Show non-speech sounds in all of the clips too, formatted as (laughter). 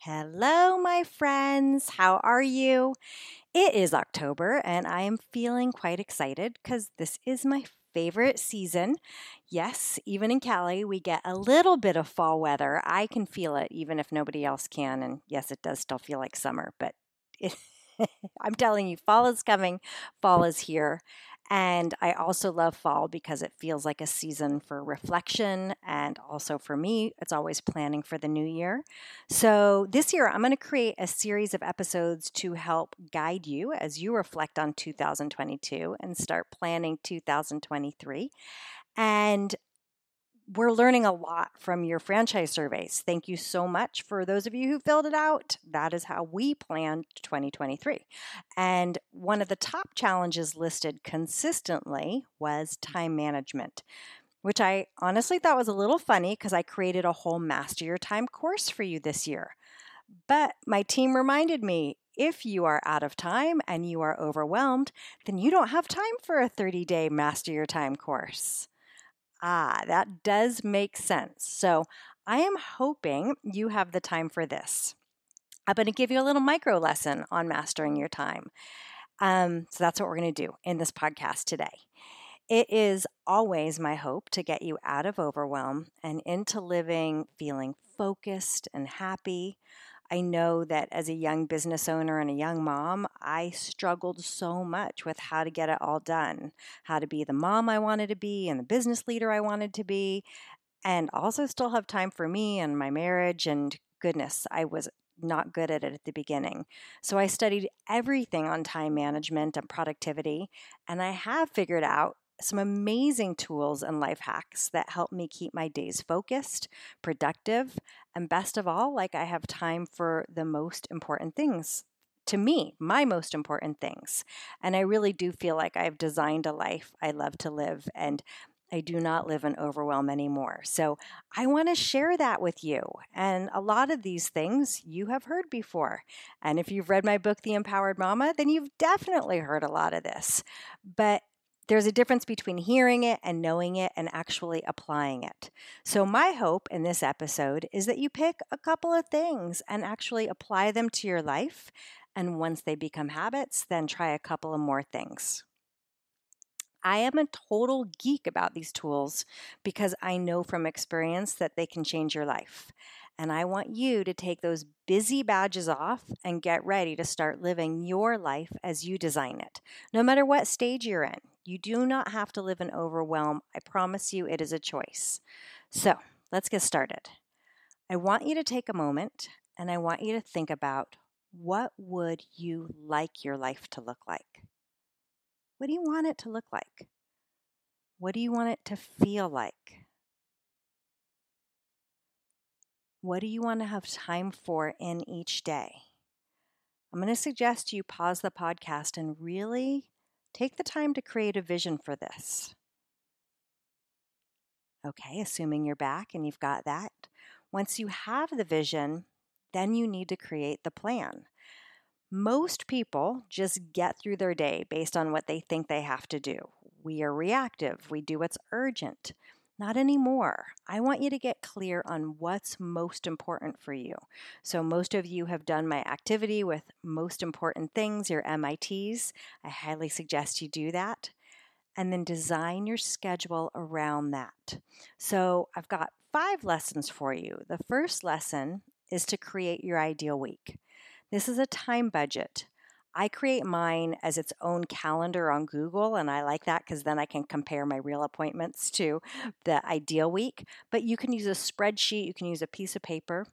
Hello, my friends. How are you? It is October, and I am feeling quite excited because this is my favorite season. Yes, even in Cali, we get a little bit of fall weather. I can feel it, even if nobody else can. And yes, it does still feel like summer, but it, (laughs) I'm telling you, fall is coming, fall is here. And I also love fall because it feels like a season for reflection. And also for me, it's always planning for the new year. So this year, I'm going to create a series of episodes to help guide you as you reflect on 2022 and start planning 2023. And we're learning a lot from your franchise surveys. Thank you so much for those of you who filled it out. That is how we planned 2023. And one of the top challenges listed consistently was time management, which I honestly thought was a little funny because I created a whole Master Your Time course for you this year. But my team reminded me if you are out of time and you are overwhelmed, then you don't have time for a 30 day Master Your Time course. Ah, that does make sense. So I am hoping you have the time for this. I'm going to give you a little micro lesson on mastering your time. Um, so that's what we're going to do in this podcast today. It is always my hope to get you out of overwhelm and into living feeling focused and happy. I know that as a young business owner and a young mom, I struggled so much with how to get it all done, how to be the mom I wanted to be and the business leader I wanted to be, and also still have time for me and my marriage. And goodness, I was not good at it at the beginning. So I studied everything on time management and productivity, and I have figured out some amazing tools and life hacks that help me keep my days focused, productive, and best of all, like I have time for the most important things to me, my most important things. And I really do feel like I've designed a life I love to live and I do not live in overwhelm anymore. So I want to share that with you. And a lot of these things you have heard before. And if you've read my book, The Empowered Mama, then you've definitely heard a lot of this. But there's a difference between hearing it and knowing it and actually applying it. So, my hope in this episode is that you pick a couple of things and actually apply them to your life. And once they become habits, then try a couple of more things. I am a total geek about these tools because I know from experience that they can change your life. And I want you to take those busy badges off and get ready to start living your life as you design it, no matter what stage you're in. You do not have to live in overwhelm. I promise you it is a choice. So let's get started. I want you to take a moment and I want you to think about what would you like your life to look like? What do you want it to look like? What do you want it to feel like? What do you want to have time for in each day? I'm going to suggest you pause the podcast and really Take the time to create a vision for this. Okay, assuming you're back and you've got that. Once you have the vision, then you need to create the plan. Most people just get through their day based on what they think they have to do. We are reactive, we do what's urgent. Not anymore. I want you to get clear on what's most important for you. So, most of you have done my activity with most important things, your MITs. I highly suggest you do that. And then design your schedule around that. So, I've got five lessons for you. The first lesson is to create your ideal week. This is a time budget. I create mine as its own calendar on Google, and I like that because then I can compare my real appointments to the ideal week. But you can use a spreadsheet, you can use a piece of paper.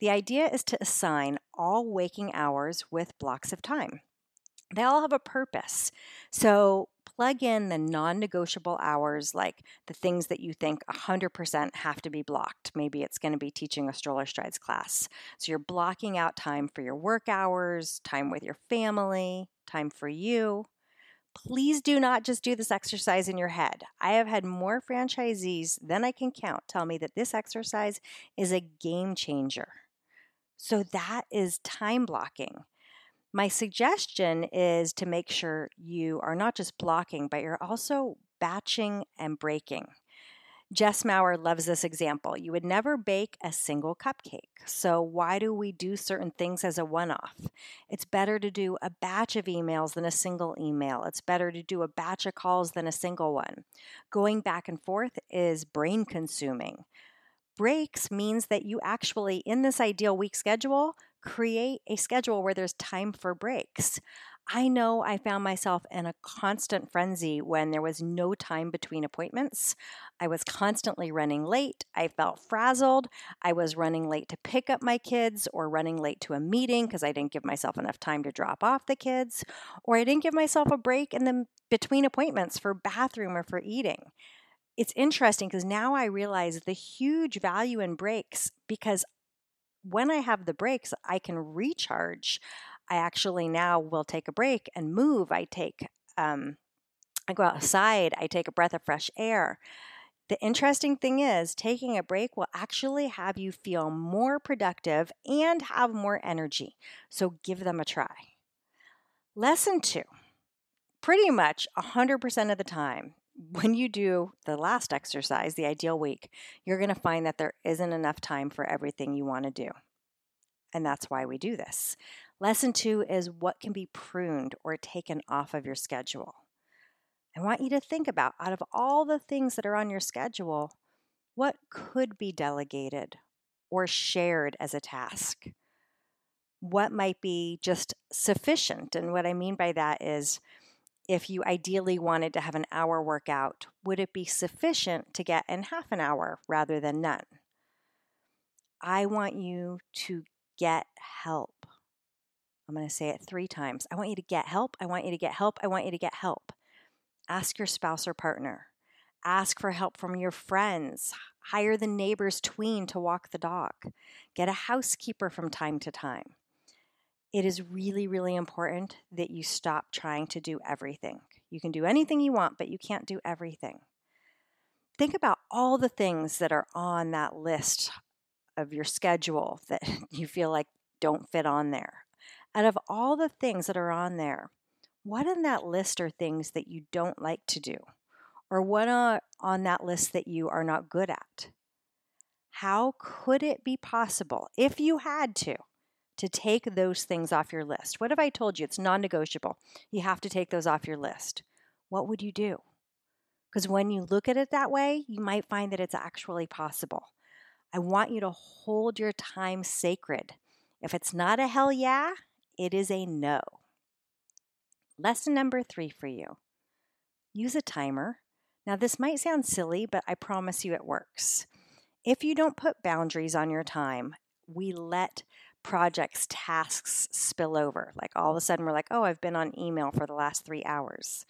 The idea is to assign all waking hours with blocks of time. They all have a purpose. So plug in the non negotiable hours, like the things that you think 100% have to be blocked. Maybe it's going to be teaching a stroller strides class. So you're blocking out time for your work hours, time with your family, time for you. Please do not just do this exercise in your head. I have had more franchisees than I can count tell me that this exercise is a game changer. So that is time blocking. My suggestion is to make sure you are not just blocking, but you're also batching and breaking. Jess Maurer loves this example. You would never bake a single cupcake. So, why do we do certain things as a one off? It's better to do a batch of emails than a single email. It's better to do a batch of calls than a single one. Going back and forth is brain consuming. Breaks means that you actually, in this ideal week schedule, create a schedule where there's time for breaks. I know I found myself in a constant frenzy when there was no time between appointments. I was constantly running late. I felt frazzled. I was running late to pick up my kids or running late to a meeting because I didn't give myself enough time to drop off the kids, or I didn't give myself a break in the between appointments for bathroom or for eating. It's interesting because now I realize the huge value in breaks because when I have the breaks, I can recharge. I actually now will take a break and move. I take, um, I go outside, I take a breath of fresh air. The interesting thing is, taking a break will actually have you feel more productive and have more energy. So give them a try. Lesson two pretty much 100% of the time, when you do the last exercise, the ideal week, you're going to find that there isn't enough time for everything you want to do. And that's why we do this. Lesson two is what can be pruned or taken off of your schedule. I want you to think about out of all the things that are on your schedule, what could be delegated or shared as a task? What might be just sufficient? And what I mean by that is if you ideally wanted to have an hour workout, would it be sufficient to get in half an hour rather than none? I want you to get help. I'm going to say it three times. I want you to get help. I want you to get help. I want you to get help. Ask your spouse or partner. Ask for help from your friends. Hire the neighbor's tween to walk the dog. Get a housekeeper from time to time. It is really, really important that you stop trying to do everything. You can do anything you want, but you can't do everything. Think about all the things that are on that list of your schedule that (laughs) you feel like don't fit on there. Out of all the things that are on there, what in that list are things that you don't like to do? Or what are on that list that you are not good at? How could it be possible, if you had to, to take those things off your list? What have I told you it's non negotiable? You have to take those off your list. What would you do? Because when you look at it that way, you might find that it's actually possible. I want you to hold your time sacred. If it's not a hell yeah, it is a no. Lesson number three for you use a timer. Now, this might sound silly, but I promise you it works. If you don't put boundaries on your time, we let projects, tasks spill over. Like all of a sudden, we're like, oh, I've been on email for the last three hours.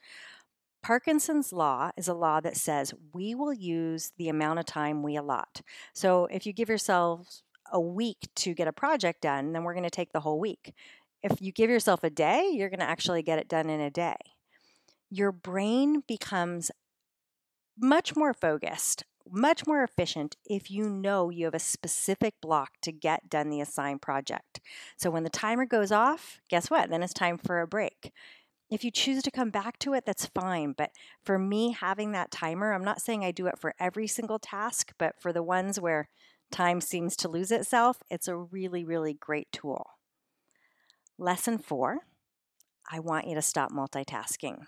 Parkinson's law is a law that says we will use the amount of time we allot. So if you give yourself a week to get a project done, then we're going to take the whole week. If you give yourself a day, you're going to actually get it done in a day. Your brain becomes much more focused, much more efficient if you know you have a specific block to get done the assigned project. So when the timer goes off, guess what? Then it's time for a break. If you choose to come back to it, that's fine. But for me, having that timer, I'm not saying I do it for every single task, but for the ones where time seems to lose itself, it's a really, really great tool. Lesson four I want you to stop multitasking.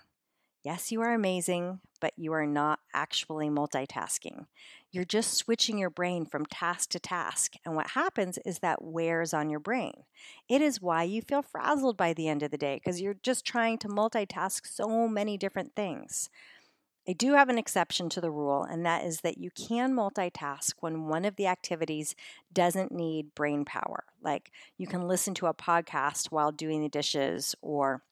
Yes, you are amazing, but you are not actually multitasking. You're just switching your brain from task to task, and what happens is that wears on your brain. It is why you feel frazzled by the end of the day because you're just trying to multitask so many different things. I do have an exception to the rule, and that is that you can multitask when one of the activities doesn't need brain power. Like you can listen to a podcast while doing the dishes or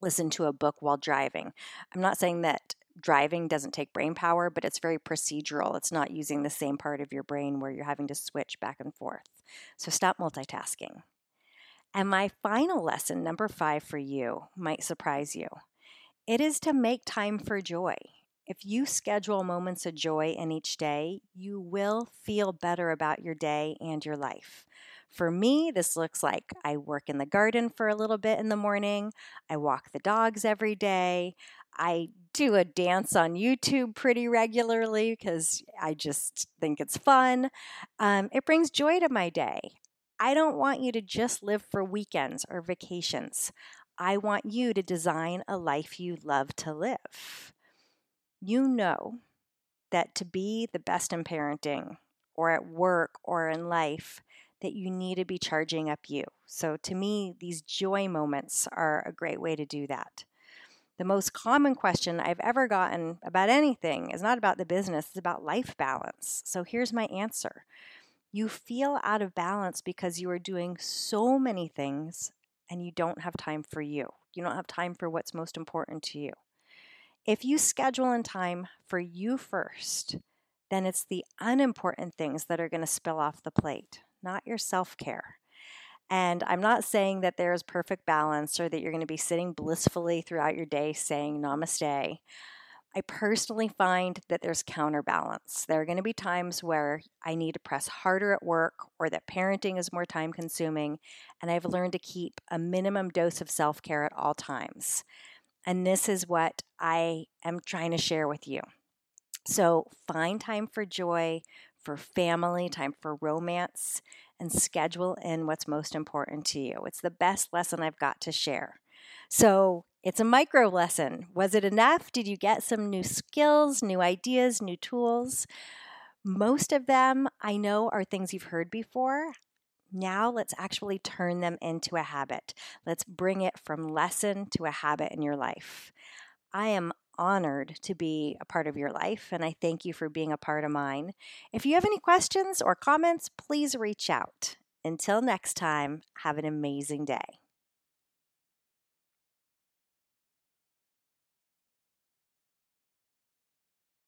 listen to a book while driving. I'm not saying that driving doesn't take brain power, but it's very procedural. It's not using the same part of your brain where you're having to switch back and forth. So stop multitasking. And my final lesson, number five for you, might surprise you. It is to make time for joy. If you schedule moments of joy in each day, you will feel better about your day and your life. For me, this looks like I work in the garden for a little bit in the morning, I walk the dogs every day, I do a dance on YouTube pretty regularly because I just think it's fun. Um, it brings joy to my day. I don't want you to just live for weekends or vacations. I want you to design a life you love to live. You know that to be the best in parenting or at work or in life, that you need to be charging up you. So, to me, these joy moments are a great way to do that. The most common question I've ever gotten about anything is not about the business, it's about life balance. So, here's my answer You feel out of balance because you are doing so many things and you don't have time for you. You don't have time for what's most important to you. If you schedule in time for you first, then it's the unimportant things that are going to spill off the plate, not your self care. And I'm not saying that there's perfect balance or that you're going to be sitting blissfully throughout your day saying namaste. I personally find that there's counterbalance. There are going to be times where I need to press harder at work or that parenting is more time consuming, and I've learned to keep a minimum dose of self care at all times. And this is what I am trying to share with you. So find time for joy, for family, time for romance, and schedule in what's most important to you. It's the best lesson I've got to share. So it's a micro lesson. Was it enough? Did you get some new skills, new ideas, new tools? Most of them I know are things you've heard before. Now let's actually turn them into a habit. Let's bring it from lesson to a habit in your life. I am honored to be a part of your life, and I thank you for being a part of mine. If you have any questions or comments, please reach out. Until next time, have an amazing day.